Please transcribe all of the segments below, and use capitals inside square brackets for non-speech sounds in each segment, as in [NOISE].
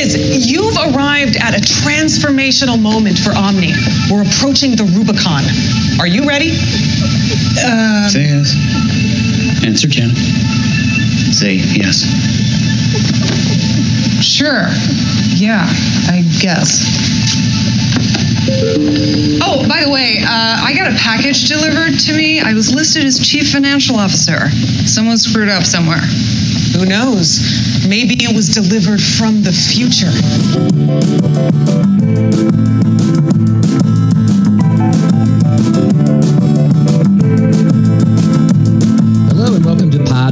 Liz, you've arrived at a transformational moment for Omni. We're approaching the Rubicon. Are you ready? Uh, Say yes. Answer, Janet. Say yes. Sure. Yeah, I guess. Oh, by the way, uh, I got a package delivered to me. I was listed as chief financial officer. Someone screwed up somewhere. Who knows? Maybe it was delivered from the future.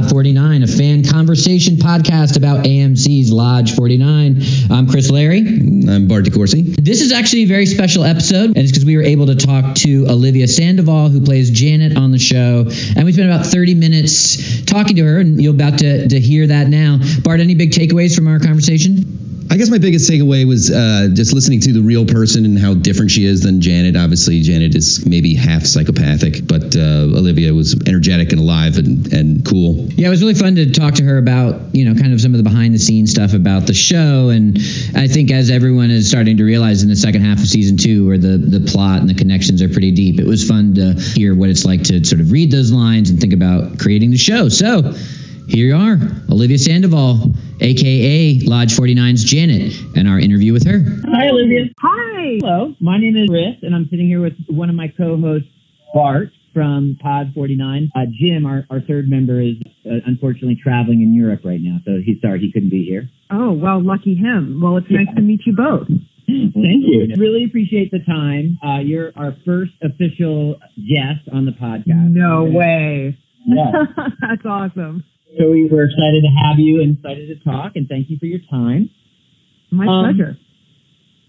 49, a fan conversation podcast about AMC's Lodge 49. I'm Chris Larry. I'm Bart DeCourcy. This is actually a very special episode, and it's because we were able to talk to Olivia Sandoval, who plays Janet on the show, and we spent about 30 minutes talking to her, and you're about to, to hear that now. Bart, any big takeaways from our conversation? I guess my biggest takeaway was uh, just listening to the real person and how different she is than Janet. Obviously, Janet is maybe half psychopathic, but uh, Olivia was energetic and alive and, and cool. Yeah, it was really fun to talk to her about, you know, kind of some of the behind the scenes stuff about the show. And I think as everyone is starting to realize in the second half of season two, where the, the plot and the connections are pretty deep, it was fun to hear what it's like to sort of read those lines and think about creating the show. So here you are, Olivia Sandoval, aka Lodge 49's Janet, and our interview with her. Hi, Olivia. Hi. Hello. My name is Chris, and I'm sitting here with one of my co-hosts, Bart from Pod 49. Uh, Jim, our, our third member, is uh, unfortunately traveling in Europe right now, so he's sorry he couldn't be here. Oh, well, lucky him. Well, it's nice to meet you both. Thank you. Really appreciate the time. Uh, you're our first official guest on the podcast. No way. Yeah. [LAUGHS] That's awesome. So we were excited to have you and excited to talk, and thank you for your time. My Um, pleasure.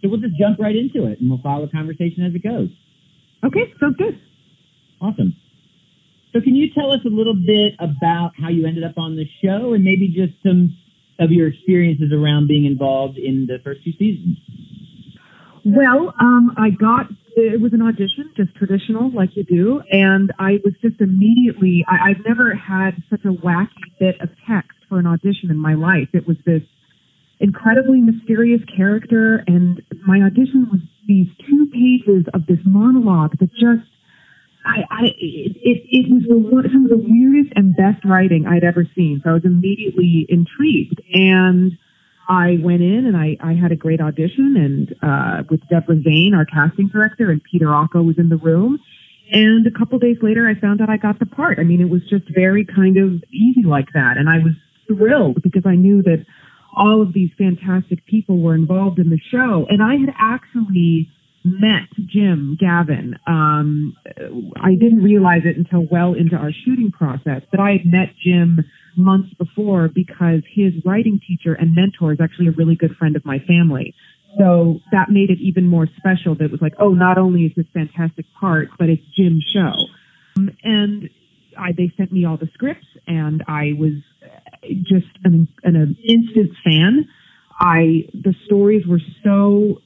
So we'll just jump right into it, and we'll follow the conversation as it goes. Okay, sounds good. Awesome. So can you tell us a little bit about how you ended up on the show and maybe just some of your experiences around being involved in the first two seasons? Well, um, I got it was an audition, just traditional, like you do, and I was just immediately. I, I've never had such a wacky bit of text for an audition in my life. It was this incredibly mysterious character, and my audition was these two pages of this monologue that just. I, I it, it, was the one, some of the weirdest and best writing I'd ever seen. So I was immediately intrigued, and I went in and I, I had a great audition and uh, with Deborah Zane, our casting director, and Peter Ocko was in the room. And a couple days later, I found out I got the part. I mean, it was just very kind of easy like that, and I was thrilled because I knew that all of these fantastic people were involved in the show, and I had actually met Jim Gavin. Um, I didn't realize it until well into our shooting process, but I had met Jim months before because his writing teacher and mentor is actually a really good friend of my family. So that made it even more special that it was like, oh, not only is this fantastic part, but it's Jim's show. Um, and I, they sent me all the scripts and I was just an, an instant fan. I, the stories were so,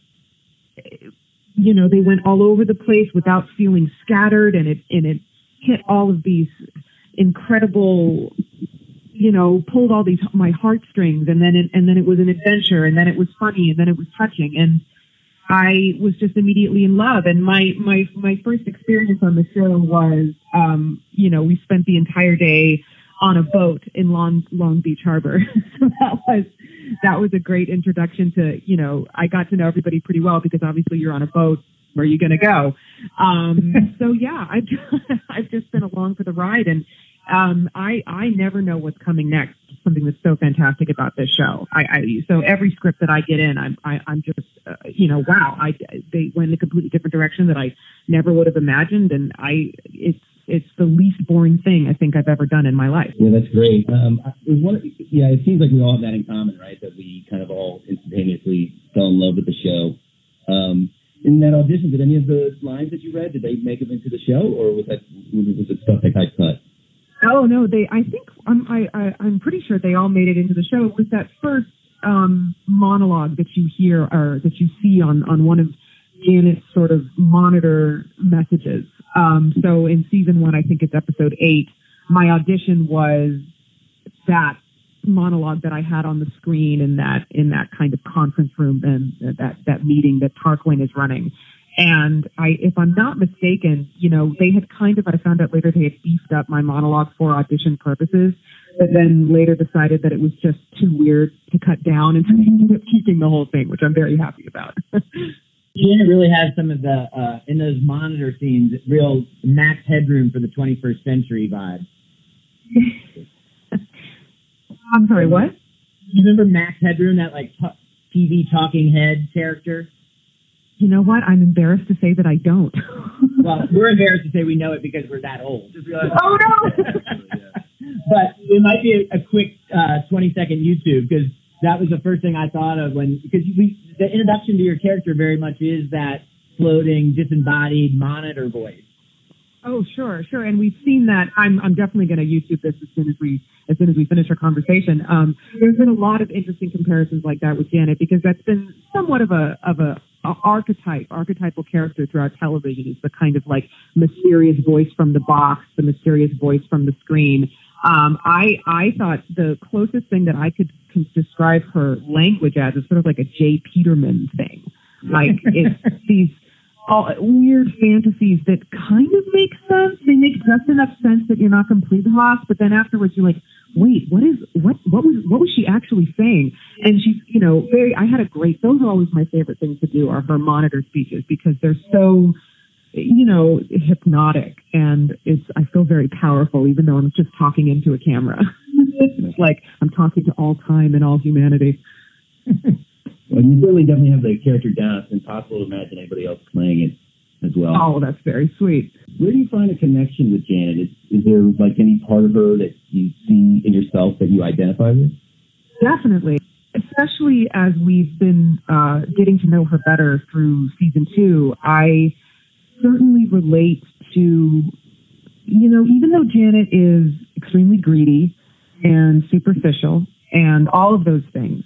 you know, they went all over the place without feeling scattered and it, and it hit all of these incredible you know, pulled all these my heartstrings, and then it, and then it was an adventure, and then it was funny, and then it was touching, and I was just immediately in love. And my my my first experience on the show was, um, you know, we spent the entire day on a boat in Long Long Beach Harbor. [LAUGHS] so that was that was a great introduction to, you know, I got to know everybody pretty well because obviously you're on a boat. Where are you going to go? Um, [LAUGHS] so yeah, I've [LAUGHS] I've just been along for the ride, and um, I I never know what's coming next. Something that's so fantastic about this show. I, I so every script that I get in, I'm I, I'm just uh, you know wow. I they went in a completely different direction that I never would have imagined, and I it's it's the least boring thing I think I've ever done in my life. Yeah, that's great. Um, it yeah, it seems like we all have that in common, right? That we kind of all instantaneously fell in love with the show. Um, in that audition, did any of the lines that you read, did they make them into the show, or was that was it stuff that got cut? Oh no, they. I think I'm. I, I I'm pretty sure they all made it into the show. It was that first um, monologue that you hear or that you see on on one of Janet's sort of monitor messages. Um, so in season one, I think it's episode eight. My audition was that monologue that I had on the screen in that in that kind of conference room and that that meeting that Tarquin is running. And I, if I'm not mistaken, you know, they had kind of, I found out later they had beefed up my monologue for audition purposes, but then later decided that it was just too weird to cut down and [LAUGHS] so they ended up keeping the whole thing, which I'm very happy about. [LAUGHS] Janet really has some of the, uh, in those monitor scenes, real Max Headroom for the 21st century vibe. [LAUGHS] I'm sorry, what? You remember Max Headroom, that like t- TV talking head character? You know what? I'm embarrassed to say that I don't. [LAUGHS] well, we're embarrassed to say we know it because we're that old. oh no! [LAUGHS] but it might be a, a quick uh, 20 second YouTube because that was the first thing I thought of when because we the introduction to your character very much is that floating disembodied monitor voice. Oh, sure, sure. And we've seen that. I'm, I'm definitely going to YouTube this as soon as we, as soon as we finish our conversation. Um, there's been a lot of interesting comparisons like that with Janet because that's been somewhat of a, of a, a archetype, archetypal character throughout television. Is the kind of like mysterious voice from the box, the mysterious voice from the screen. Um, I, I thought the closest thing that I could, could describe her language as is sort of like a J. Peterman thing. Like [LAUGHS] it's these all weird fantasies that kind of make sense. They make just enough sense that you're not completely lost, but then afterwards you're like, wait, what is what what was what was she actually saying? And she's, you know, very I had a great those are always my favorite things to do are her monitor speeches because they're so you know, hypnotic and it's I feel very powerful even though I'm just talking into a camera. it's [LAUGHS] like I'm talking to all time and all humanity. Well, you really definitely have the character down. It's impossible to imagine anybody else playing it as well. Oh, that's very sweet. Where do you find a connection with Janet? Is, is there like any part of her that you see in yourself that you identify with? Definitely. Especially as we've been uh, getting to know her better through season two, I certainly relate to, you know, even though Janet is extremely greedy and superficial and all of those things,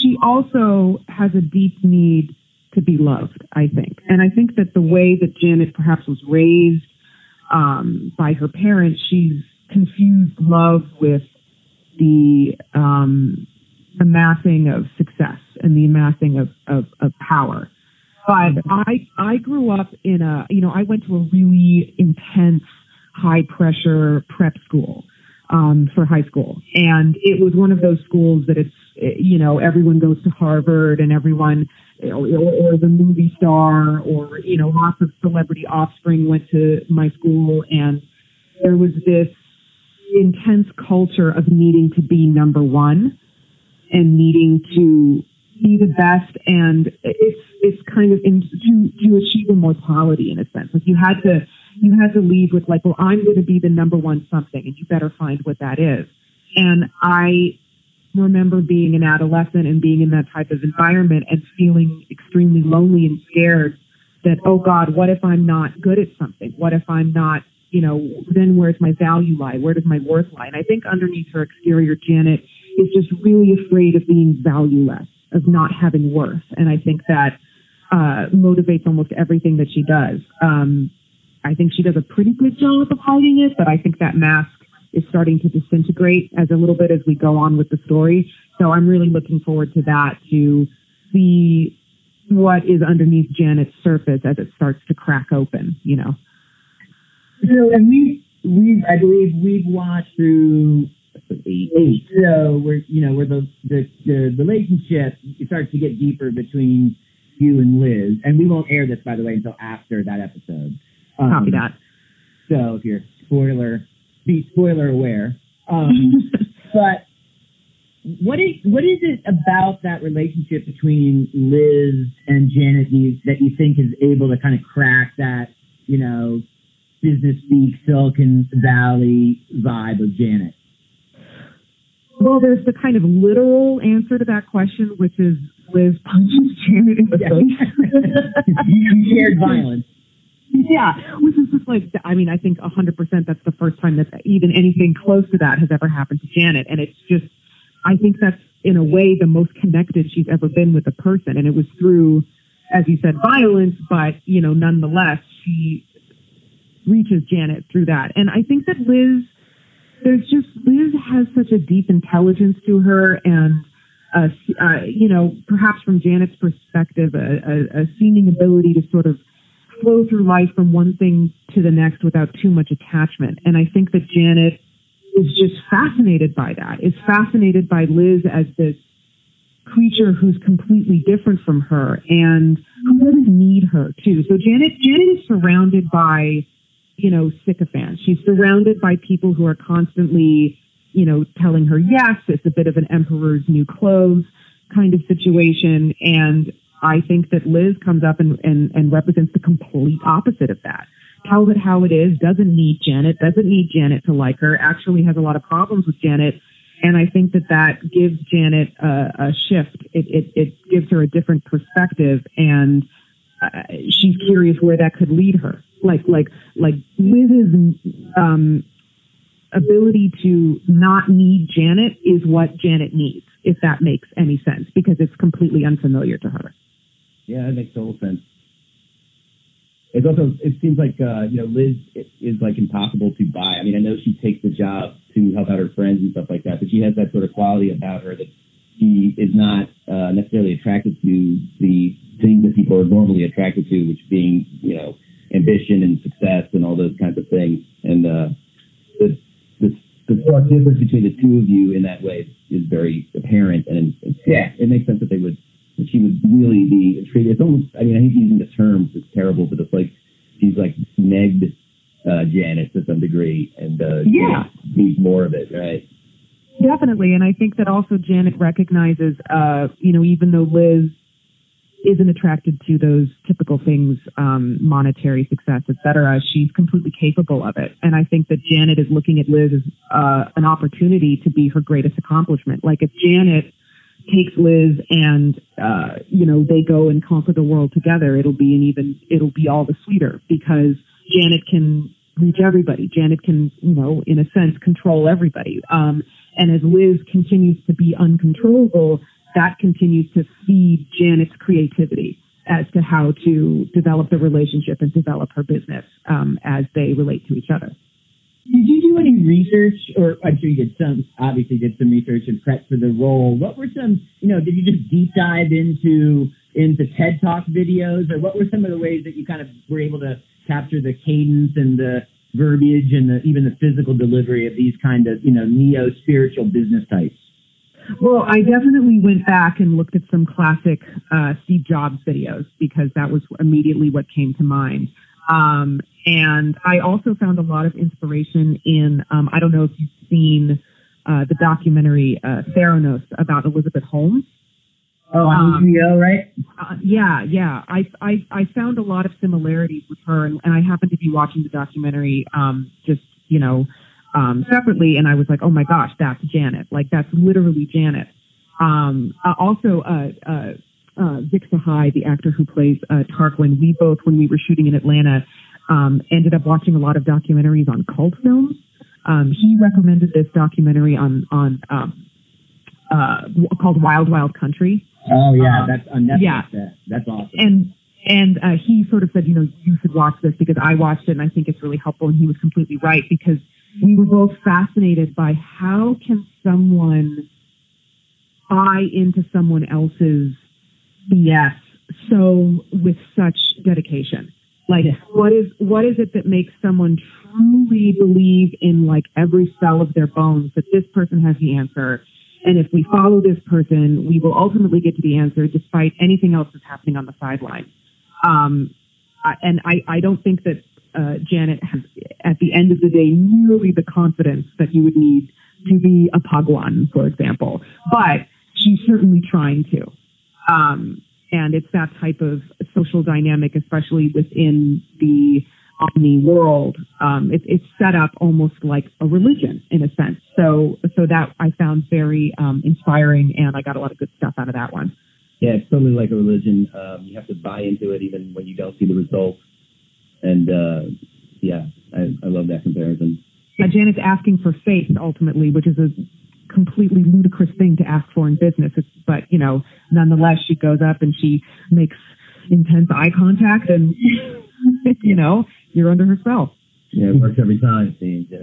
she also has a deep need to be loved, I think. And I think that the way that Janet perhaps was raised um, by her parents, she's confused love with the um, amassing of success and the amassing of, of, of power. But I I grew up in a you know I went to a really intense high pressure prep school um, for high school, and it was one of those schools that it's you know, everyone goes to Harvard and everyone, or, or the movie star, or, you know, lots of celebrity offspring went to my school. And there was this intense culture of needing to be number one and needing to be the best. And it's, it's kind of in, to, to achieve immortality in a sense. Like you had to, you had to leave with like, well, I'm going to be the number one something and you better find what that is. And I remember being an adolescent and being in that type of environment and feeling extremely lonely and scared that, oh God, what if I'm not good at something? What if I'm not, you know, then where's my value lie? Where does my worth lie? And I think underneath her exterior, Janet is just really afraid of being valueless, of not having worth. And I think that uh, motivates almost everything that she does. Um, I think she does a pretty good job of hiding it, but I think that mask is starting to disintegrate as a little bit as we go on with the story. So I'm really looking forward to that to see what is underneath Janet's surface as it starts to crack open, you know. So, and we we I believe we've watched through eight. So we're you know where the, the the relationship starts to get deeper between you and Liz, and we won't air this by the way until after that episode. Um, Copy that. So if you're spoiler be spoiler aware. Um, [LAUGHS] but what is what is it about that relationship between Liz and Janet you, that you think is able to kind of crack that you know business speak Silicon Valley vibe of Janet? Well, there's the kind of literal answer to that question, which is Liz punches Janet in the yeah. face. [LAUGHS] you shared violence yeah, which is just like, I mean, I think 100% that's the first time that even anything close to that has ever happened to Janet. And it's just, I think that's in a way the most connected she's ever been with a person. And it was through, as you said, violence, but, you know, nonetheless, she reaches Janet through that. And I think that Liz there's just Liz has such a deep intelligence to her and uh, uh, you know, perhaps from Janet's perspective, a, a, a, seeming ability to sort of flow through life from one thing to the next without too much attachment. And I think that Janet is just fascinated by that, is fascinated by Liz as this creature who's completely different from her and who doesn't need her too. So Janet, Janet is surrounded by, you know, sycophants. She's surrounded by people who are constantly you know, telling her yes. It's a bit of an emperor's new clothes kind of situation. And I think that Liz comes up and, and, and represents the complete opposite of that. Tells it how it is, doesn't need Janet, doesn't need Janet to like her, actually has a lot of problems with Janet. And I think that that gives Janet a, a shift. It, it, it gives her a different perspective and uh, she's curious where that could lead her. Like, like, like Liz's, um, ability to not need Janet is what Janet needs, if that makes any sense, because it's completely unfamiliar to her. Yeah, that makes total sense. It's also it seems like uh, you know Liz is like impossible to buy. I mean, I know she takes the job to help out her friends and stuff like that, but she has that sort of quality about her that she is not uh, necessarily attracted to the things that people are normally attracted to, which being you know ambition and success and all those kinds of things. And uh, the the stark difference between the two of you in that way is very apparent, and it's, yeah, it makes sense that they would she would really be. It's almost, I mean, I hate using the terms, it's terrible, but it's like she's like negged uh, Janet to some degree, and uh, yeah, needs more of it, right? Definitely, and I think that also Janet recognizes, uh, you know, even though Liz isn't attracted to those typical things, um, monetary success, etc. She's completely capable of it, and I think that Janet is looking at Liz as uh, an opportunity to be her greatest accomplishment. Like if Janet takes Liz and uh, you know they go and conquer the world together, it'll be an even it'll be all the sweeter because Janet can reach everybody. Janet can you know in a sense control everybody. Um, and as Liz continues to be uncontrollable that continues to feed Janet's creativity as to how to develop the relationship and develop her business um, as they relate to each other. Did you do any research, or I'm sure you did some, obviously did some research and prep for the role. What were some, you know, did you just deep dive into into TED Talk videos, or what were some of the ways that you kind of were able to capture the cadence and the verbiage and the, even the physical delivery of these kind of, you know, neo spiritual business types? Well, I definitely went back and looked at some classic uh, Steve Jobs videos because that was immediately what came to mind. Um, and I also found a lot of inspiration in, um, I don't know if you've seen uh, the documentary uh, Theranos about Elizabeth Holmes. Oh, on um, HBO, right? Uh, yeah, yeah. I, I I found a lot of similarities with her, and, and I happened to be watching the documentary um, just you know um, separately, and I was like, oh my gosh, that's Janet. Like that's literally Janet. Um, uh, also, uh, uh, Vik Sahay, the actor who plays uh, Tarquin, we both, when we were shooting in Atlanta, um, ended up watching a lot of documentaries on cult films. Um, he recommended this documentary on on um, uh, called Wild Wild Country. Oh yeah, um, that's on Netflix. Yeah, that's awesome. And and uh, he sort of said, you know, you should watch this because I watched it and I think it's really helpful. And he was completely right because we were both fascinated by how can someone buy into someone else's BS so with such dedication. Like what is what is it that makes someone truly believe in like every cell of their bones that this person has the answer and if we follow this person, we will ultimately get to the answer despite anything else that's happening on the sideline. Um, and I, I don't think that uh, Janet has, at the end of the day, nearly the confidence that you would need to be a Bhagwan, for example. But she's certainly trying to. Um, and it's that type of social dynamic, especially within the omni world. Um, it, it's set up almost like a religion in a sense. So, so that I found very um, inspiring, and I got a lot of good stuff out of that one. Yeah, it's totally like a religion. Um, you have to buy into it even when you don't see the results. And uh, yeah, I, I love that comparison. Yeah, Janet's asking for faith ultimately, which is a completely ludicrous thing to ask for in business. It's, but you know, nonetheless, she goes up and she makes intense eye contact, and [LAUGHS] you know, you're under her spell. Yeah, it works every time. It seems. Yeah.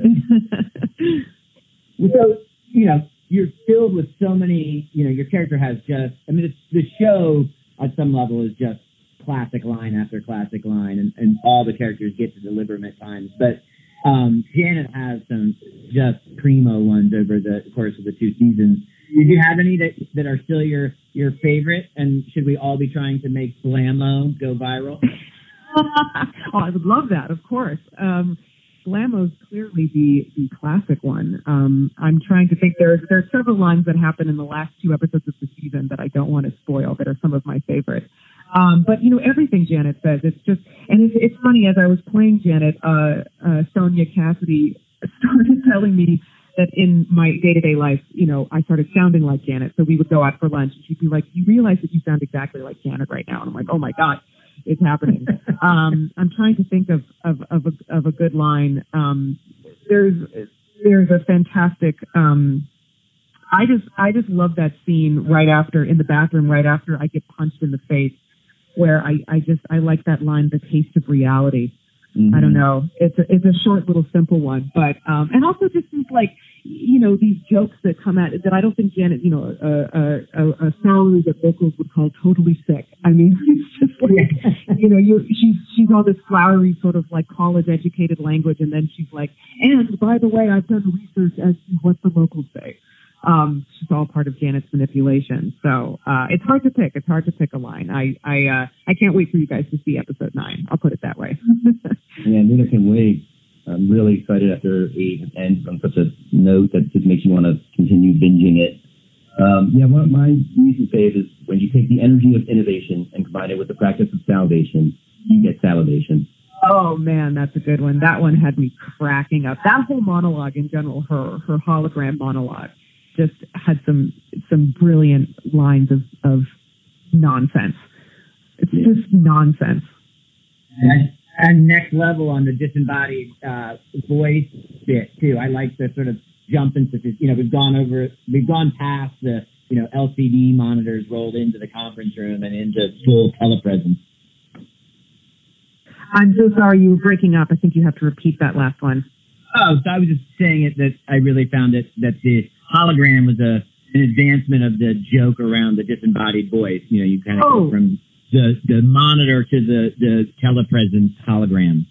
[LAUGHS] so you know you're filled with so many. You know, your character has just. I mean, it's, the show at some level is just classic line after classic line, and, and all the characters get to deliver them at times. But um, Janet has some just primo ones over the course of the two seasons. Did you have any that, that are still your your favorite? And should we all be trying to make Blammo go viral? [LAUGHS] oh, I would love that, of course. Um, Blammo's clearly the the classic one. Um, I'm trying to think. There there are several lines that happen in the last two episodes of the season that I don't want to spoil. That are some of my favorites. Um, but you know everything Janet says. It's just and it's it's funny as I was playing Janet, uh, uh, Sonya Cassidy started [LAUGHS] telling me that in my day to day life, you know, I started sounding like Janet. So we would go out for lunch and she'd be like, You realize that you sound exactly like Janet right now? And I'm like, Oh my God, it's happening. [LAUGHS] um, I'm trying to think of, of, of, a, of a good line. Um, there's, there's a fantastic, um, I just, I just love that scene right after in the bathroom, right after I get punched in the face where I, I just, I like that line, the taste of reality. Mm-hmm. I don't know. It's a, it's a short little simple one, but um, and also just these like you know these jokes that come at that I don't think Janet you know a a, a, salary that locals would call totally sick. I mean [LAUGHS] it's just like [LAUGHS] you know you she's she's all this flowery sort of like college educated language, and then she's like, and by the way, I've done research as to what the locals say. Um, it's all part of Janet's manipulation. So uh, it's hard to pick. It's hard to pick a line. I I uh, I can't wait for you guys to see episode nine. I'll put it that way. [LAUGHS] yeah, neither can we. I'm really excited after eight ends on such a note that just makes you want to continue binging it. Um, yeah, one of my recent fave is when you take the energy of innovation and combine it with the practice of salvation, you get salivation. Oh man, that's a good one. That one had me cracking up. That whole monologue in general, her her hologram monologue just had some some brilliant lines of, of nonsense. It's just nonsense. And, and next level on the disembodied uh, voice bit too. I like the sort of jump into you know we've gone over we've gone past the you know LCD monitors rolled into the conference room and into full telepresence. I'm so sorry you were breaking up. I think you have to repeat that last one. Oh, so I was just saying it that I really found it that the hologram was a an advancement of the joke around the disembodied voice. You know, you kind of oh. go from the the monitor to the the telepresence hologram.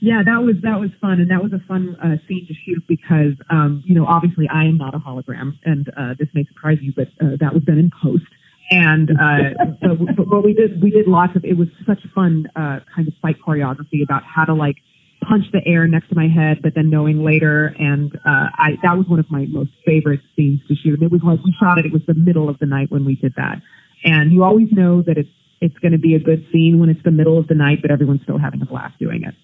Yeah, that was that was fun, and that was a fun uh, scene to shoot because um, you know obviously I am not a hologram, and uh, this may surprise you, but uh, that was done in post. And uh, but, but, we did we did lots of it was such fun uh, kind of fight choreography about how to like punch the air next to my head, but then knowing later, and uh, I that was one of my most favorite scenes to shoot. And It was like we shot it. It was the middle of the night when we did that, and you always know that it's it's going to be a good scene when it's the middle of the night, but everyone's still having a blast doing it.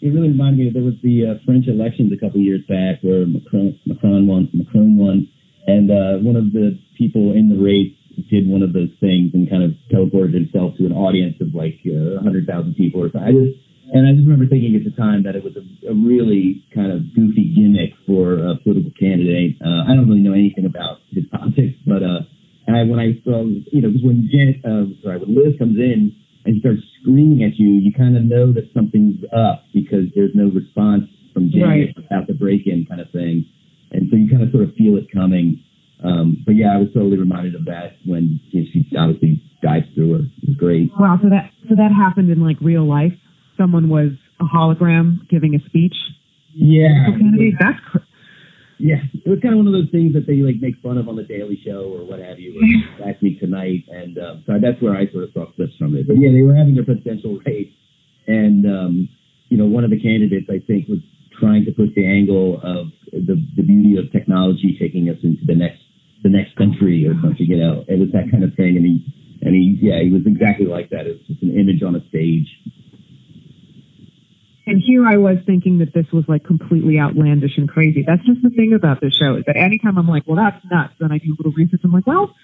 It really reminded me there was the uh, French elections a couple years back where Macron, Macron won, Macron won, and uh, one of the people in the race did one of those things and kind of teleported himself to an audience of like uh, 100,000 people or something. I just and I just remember thinking at the time that it was a, a really kind of goofy gimmick for a political candidate. Uh, I don't really know anything about his politics, but uh, I, when I saw, you know, because when Janet, uh, sorry, when Liz comes in and she starts screaming at you, you kind of know that something's up because there's no response from Janet right. about the break-in kind of thing, and so you kind of sort of feel it coming. Um, but yeah, I was totally reminded of that when you know, she obviously dives through her. It was great. Wow, so that so that happened in like real life someone was a hologram giving a speech. Yeah. That's cr- yeah, it was kind of one of those things that they like make fun of on the Daily Show or what have you, or last [LAUGHS] week tonight, and um, so that's where I sort of saw clips from it. But yeah, they were having their presidential race, and um, you know, one of the candidates I think was trying to push the angle of the the beauty of technology taking us into the next the next country or something. You know, it was that kind of thing, and he and he yeah, he was exactly like that. It was just an image on a stage. And here I was thinking that this was like completely outlandish and crazy. That's just the thing about this show is that anytime I'm like, well, that's nuts, then I do a little research. I'm like, well,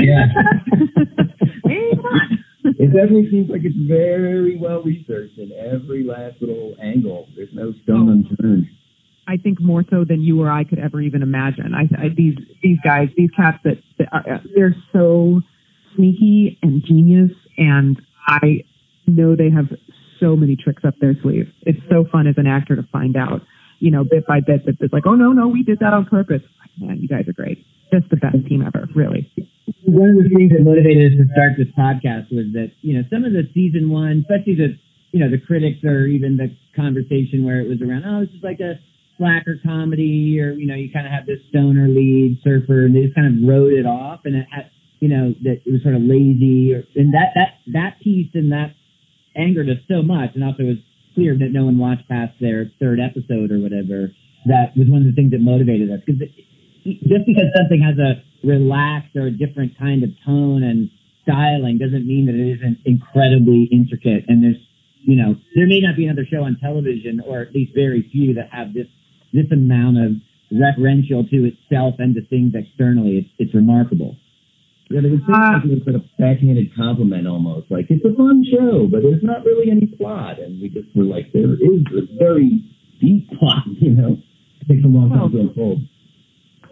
yeah. [LAUGHS] it definitely seems like it's very well researched in every last little angle. There's no stone oh. unturned. I think more so than you or I could ever even imagine. I, I these these guys, these cats that, that are, uh, they're so sneaky and genius, and I know they have so many tricks up their sleeve. It's so fun as an actor to find out, you know, bit by bit, that it's like, oh no, no, we did that on purpose. Man, you guys are great. Just the best team ever, really. One of the things that motivated us to start this podcast was that you know some of the season one, especially the you know the critics or even the conversation where it was around, oh, this is like a slacker comedy, or you know, you kind of have this stoner lead surfer, and they just kind of wrote it off, and it had, you know, that it was sort of lazy, or, and that that that piece and that angered us so much, and also it was clear that no one watched past their third episode or whatever. That was one of the things that motivated us because just because something has a relaxed or a different kind of tone and styling doesn't mean that it isn't incredibly intricate. And there's, you know, there may not be another show on television, or at least very few, that have this this amount of referential to itself and to things externally. It's it's remarkable. Yeah, there was uh, like a backhanded compliment almost. Like it's a fun show, but there's not really any plot, and we just were like, there is a very deep plot. [LAUGHS] You know, it takes a long time to unfold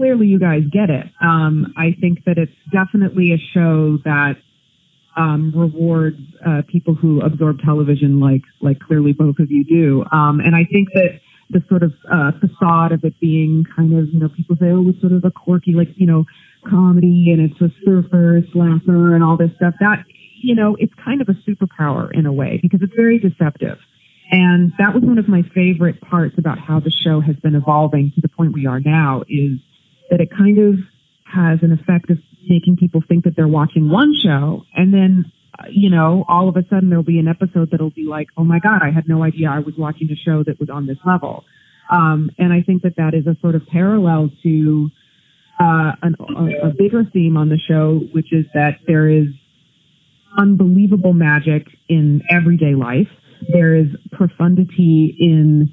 clearly you guys get it. Um, I think that it's definitely a show that um, rewards uh, people who absorb television like like clearly both of you do. Um, and I think that the sort of uh, facade of it being kind of you know people say oh it's sort of a quirky like you know comedy and it's a surfer slasher and all this stuff that you know it's kind of a superpower in a way because it's very deceptive. And that was one of my favorite parts about how the show has been evolving to the point we are now is that it kind of has an effect of making people think that they're watching one show and then you know all of a sudden there'll be an episode that'll be like oh my god i had no idea i was watching a show that was on this level um, and i think that that is a sort of parallel to uh, an, a, a bigger theme on the show which is that there is unbelievable magic in everyday life there is profundity in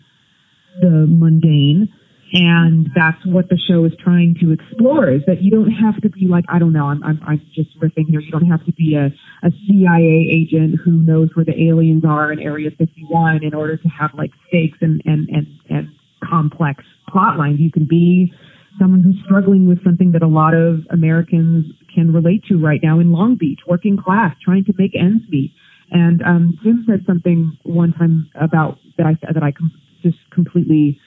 the mundane and that's what the show is trying to explore is that you don't have to be like, I don't know, I'm, I'm, I'm just riffing here. You don't have to be a, a CIA agent who knows where the aliens are in Area 51 in order to have like stakes and, and, and, and complex plot lines. You can be someone who's struggling with something that a lot of Americans can relate to right now in Long Beach, working class, trying to make ends meet. And um, Jim said something one time about that I that I com- just completely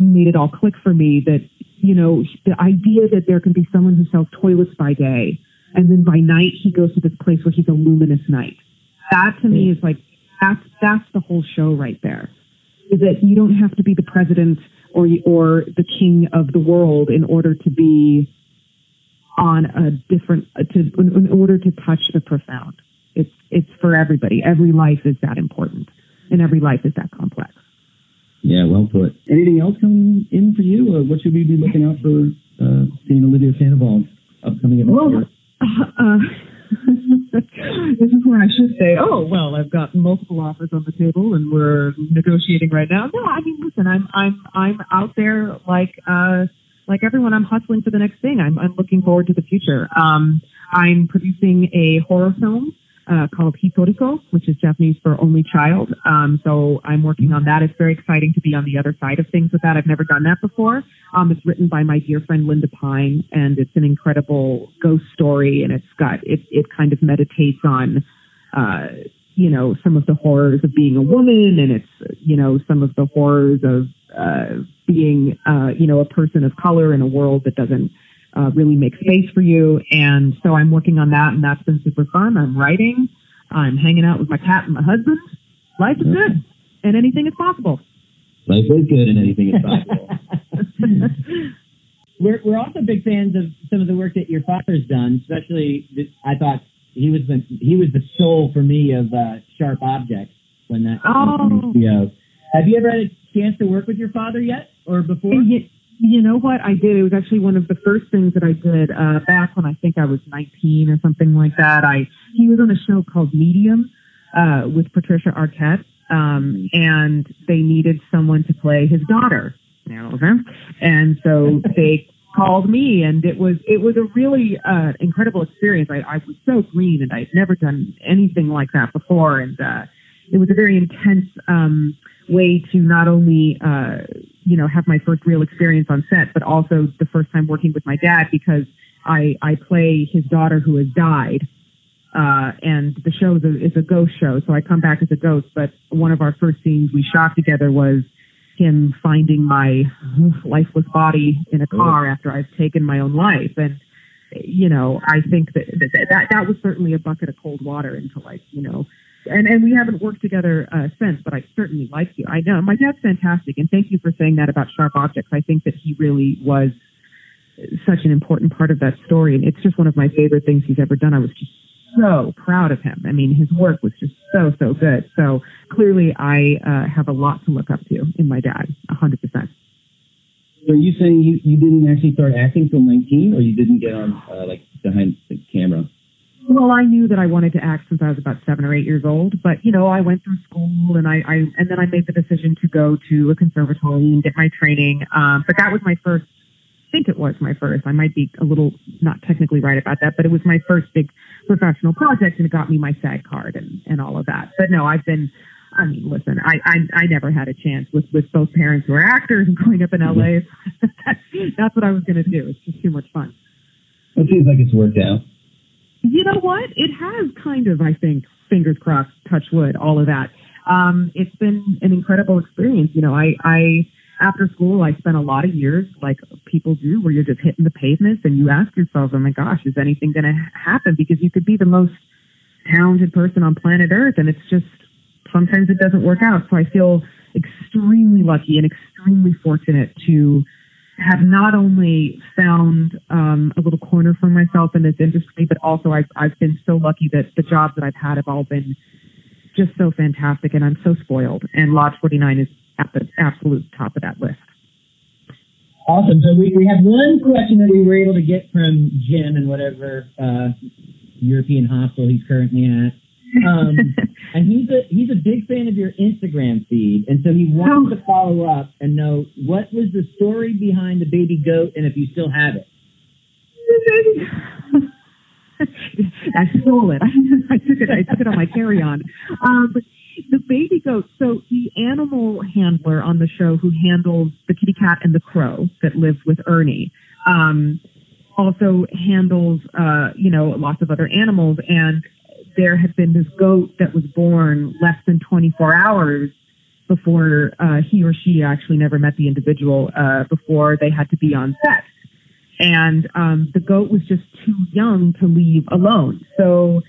made it all click for me that, you know, the idea that there can be someone who sells toilets by day and then by night he goes to this place where he's a luminous knight. That to me is like, that's, that's the whole show right there. Is that you don't have to be the president or, or the king of the world in order to be on a different, to, in order to touch the profound. It's, it's for everybody. Every life is that important and every life is that complex. Yeah, well put. Anything else coming in for you? Or what should we be looking out for uh, seeing Olivia Sandoval's upcoming event? Well, uh, [LAUGHS] this is where I should say, oh well, I've got multiple offers on the table and we're negotiating right now. No, I mean, listen, I'm I'm I'm out there like uh like everyone. I'm hustling for the next thing. I'm I'm looking forward to the future. Um, I'm producing a horror film uh, called Hitoriko, which is Japanese for only child. Um, so I'm working on that. It's very exciting to be on the other side of things with that. I've never done that before. Um, it's written by my dear friend Linda Pine, and it's an incredible ghost story, and it's got it. It kind of meditates on. Uh, you know some of the horrors of being a woman and it's you know some of the horrors of uh, being uh, you know a person of color in a world that doesn't uh, really make space for you. And so I'm working on that, and that's been super fun. I'm writing, I'm hanging out with my cat and my husband. Life is good, and anything is possible. Life is good, and anything is possible. [LAUGHS] we're we're also big fans of some of the work that your father's done. Especially, I thought he was the he was the soul for me of uh, Sharp Objects when that. Oh. Have you ever had a chance to work with your father yet, or before? You know what I did? It was actually one of the first things that I did uh, back when I think I was 19 or something like that. I he was on a show called Medium uh, with Patricia Arquette, um, and they needed someone to play his daughter. And so [LAUGHS] they called me, and it was it was a really uh, incredible experience. I, I was so green, and I'd never done anything like that before, and uh, it was a very intense um, way to not only uh, you know, have my first real experience on set, but also the first time working with my dad because I, I play his daughter who has died. Uh, and the show is a, is a ghost show. So I come back as a ghost, but one of our first scenes we shot together was him finding my lifeless body in a car after I've taken my own life. And, you know, I think that that, that, that was certainly a bucket of cold water into like, you know, and, and we haven't worked together uh, since, but I certainly like you. I know my dad's fantastic, and thank you for saying that about Sharp Objects. I think that he really was such an important part of that story, and it's just one of my favorite things he's ever done. I was just so proud of him. I mean, his work was just so so good. So clearly, I uh, have a lot to look up to in my dad, a hundred percent. Are you saying you, you didn't actually start acting till 19, or you didn't get on uh, like behind the camera? Well, I knew that I wanted to act since I was about seven or eight years old, but you know, I went through school and I, I and then I made the decision to go to a conservatory and get my training. Um, but that was my first. I think it was my first. I might be a little not technically right about that, but it was my first big professional project, and it got me my SAG card and and all of that. But no, I've been. I mean, listen, I, I I never had a chance with with both parents who are actors and growing up in LA. that's, that's what I was going to do. It's just too much fun. It seems like it's worked out. You know what? It has kind of, I think, fingers crossed, touch wood, all of that. Um, it's been an incredible experience. You know, I, I, after school, I spent a lot of years like people do where you're just hitting the pavements and you ask yourself, oh my gosh, is anything going to happen? Because you could be the most talented person on planet Earth and it's just, sometimes it doesn't work out. So I feel extremely lucky and extremely fortunate to have not only found um, a little corner for myself in this industry, but also I've, I've been so lucky that the jobs that I've had have all been just so fantastic, and I'm so spoiled. And Lodge 49 is at the absolute top of that list. Awesome. So we, we have one question that we were able to get from Jim in whatever uh, European hostel he's currently at. Um, [LAUGHS] and he's a he's a big fan of your Instagram feed, and so he wanted to follow up and know what was the story behind the baby goat, and if you still have it. [LAUGHS] I stole it. [LAUGHS] I took it. I took it on my carry-on. Um, the baby goat. So the animal handler on the show, who handles the kitty cat and the crow that live with Ernie, um, also handles, uh, you know, lots of other animals. And there had been this goat that was born less than 24 hours before uh, he or she actually never met the individual uh, before they had to be on set. And um, the goat was just too young to leave alone. So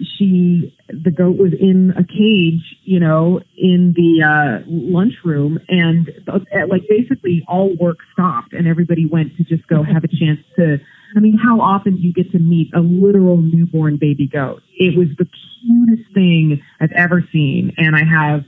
she, the goat was in a cage, you know, in the uh, lunchroom, and uh, like basically all work stopped, and everybody went to just go have a chance to I mean, how often do you get to meet a literal newborn baby goat? It was the cutest thing I've ever seen. And I have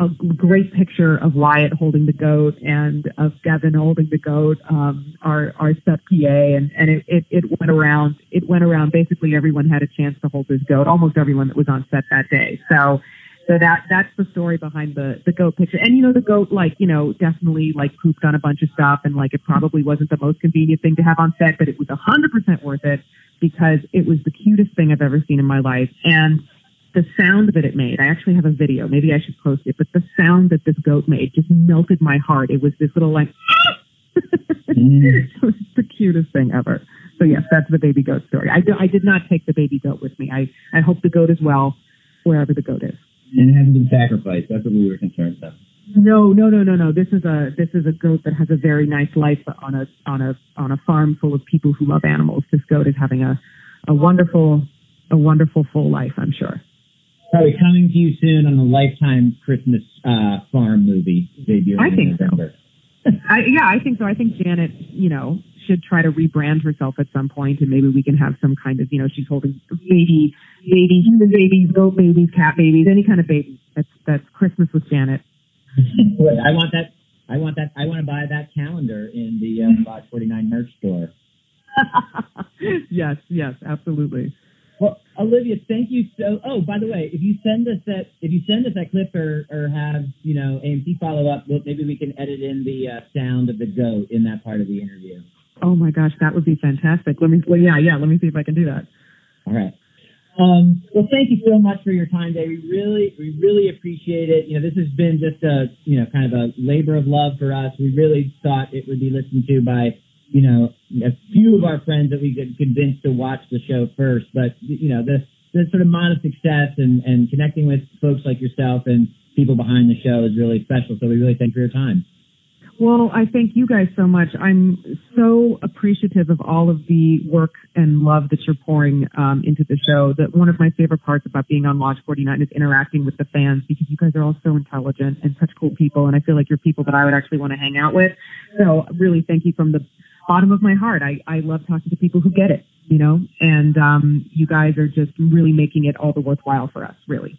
a great picture of Wyatt holding the goat and of Gavin holding the goat, um, our, our set PA. And, and it, it, it went around, it went around. Basically everyone had a chance to hold this goat, almost everyone that was on set that day. So, so that that's the story behind the the goat picture. And you know, the goat like you know definitely like pooped on a bunch of stuff, and like it probably wasn't the most convenient thing to have on set, but it was a hundred percent worth it because it was the cutest thing I've ever seen in my life. And the sound that it made, I actually have a video. Maybe I should post it, but the sound that this goat made just melted my heart. It was this little like. mm. [LAUGHS] it was the cutest thing ever. So yes, that's the baby goat story. I, do, I did not take the baby goat with me. I, I hope the goat is well wherever the goat is and it hasn't been sacrificed. That's what we were concerned about. No, no, no, no, no. This is a this is a goat that has a very nice life on a on a on a farm full of people who love animals. This goat is having a a wonderful a wonderful full life. I'm sure. Probably coming to you soon on a Lifetime Christmas uh, farm movie debuting. I think so. [LAUGHS] I, yeah, I think so. I think Janet, you know, should try to rebrand herself at some point, and maybe we can have some kind of, you know, she's holding baby, baby, human babies, goat babies, cat babies, any kind of baby. That's that's Christmas with Janet. I want that. I want that. I want to buy that calendar in the uh, Lodge 49 merch store. [LAUGHS] yes, yes, absolutely. Well, Olivia, thank you so. Oh, by the way, if you send us that, if you send us that clip or, or have you know AMC follow up, well, maybe we can edit in the uh, sound of the goat in that part of the interview. Oh my gosh, that would be fantastic. Let me, well, yeah, yeah. Let me see if I can do that. All right. Um, well, thank you so much for your time today. We really, we really appreciate it. You know, this has been just a, you know, kind of a labor of love for us. We really thought it would be listened to by, you know, a few of our friends that we could convince to watch the show first. But, you know, the, the sort of modest success and, and connecting with folks like yourself and, people behind the show is really special. So we really thank you for your time. Well, I thank you guys so much. I'm so appreciative of all of the work and love that you're pouring um, into the show. That one of my favorite parts about being on Lodge 49 is interacting with the fans because you guys are all so intelligent and such cool people, and I feel like you're people that I would actually want to hang out with. So, really, thank you from the bottom of my heart. I, I love talking to people who get it, you know, and um, you guys are just really making it all the worthwhile for us, really.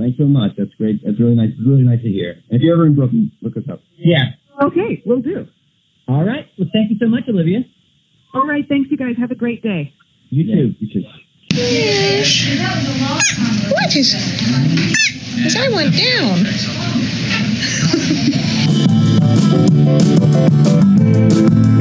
Thanks so much. That's great. That's really nice. It's really nice to hear. And if you're ever in Brooklyn, look us up. Yeah. Okay, we'll do. All right. Well, thank you so much, Olivia. All right. Thanks, you guys. Have a great day. You too. You too. What is? Is I went down. [LAUGHS]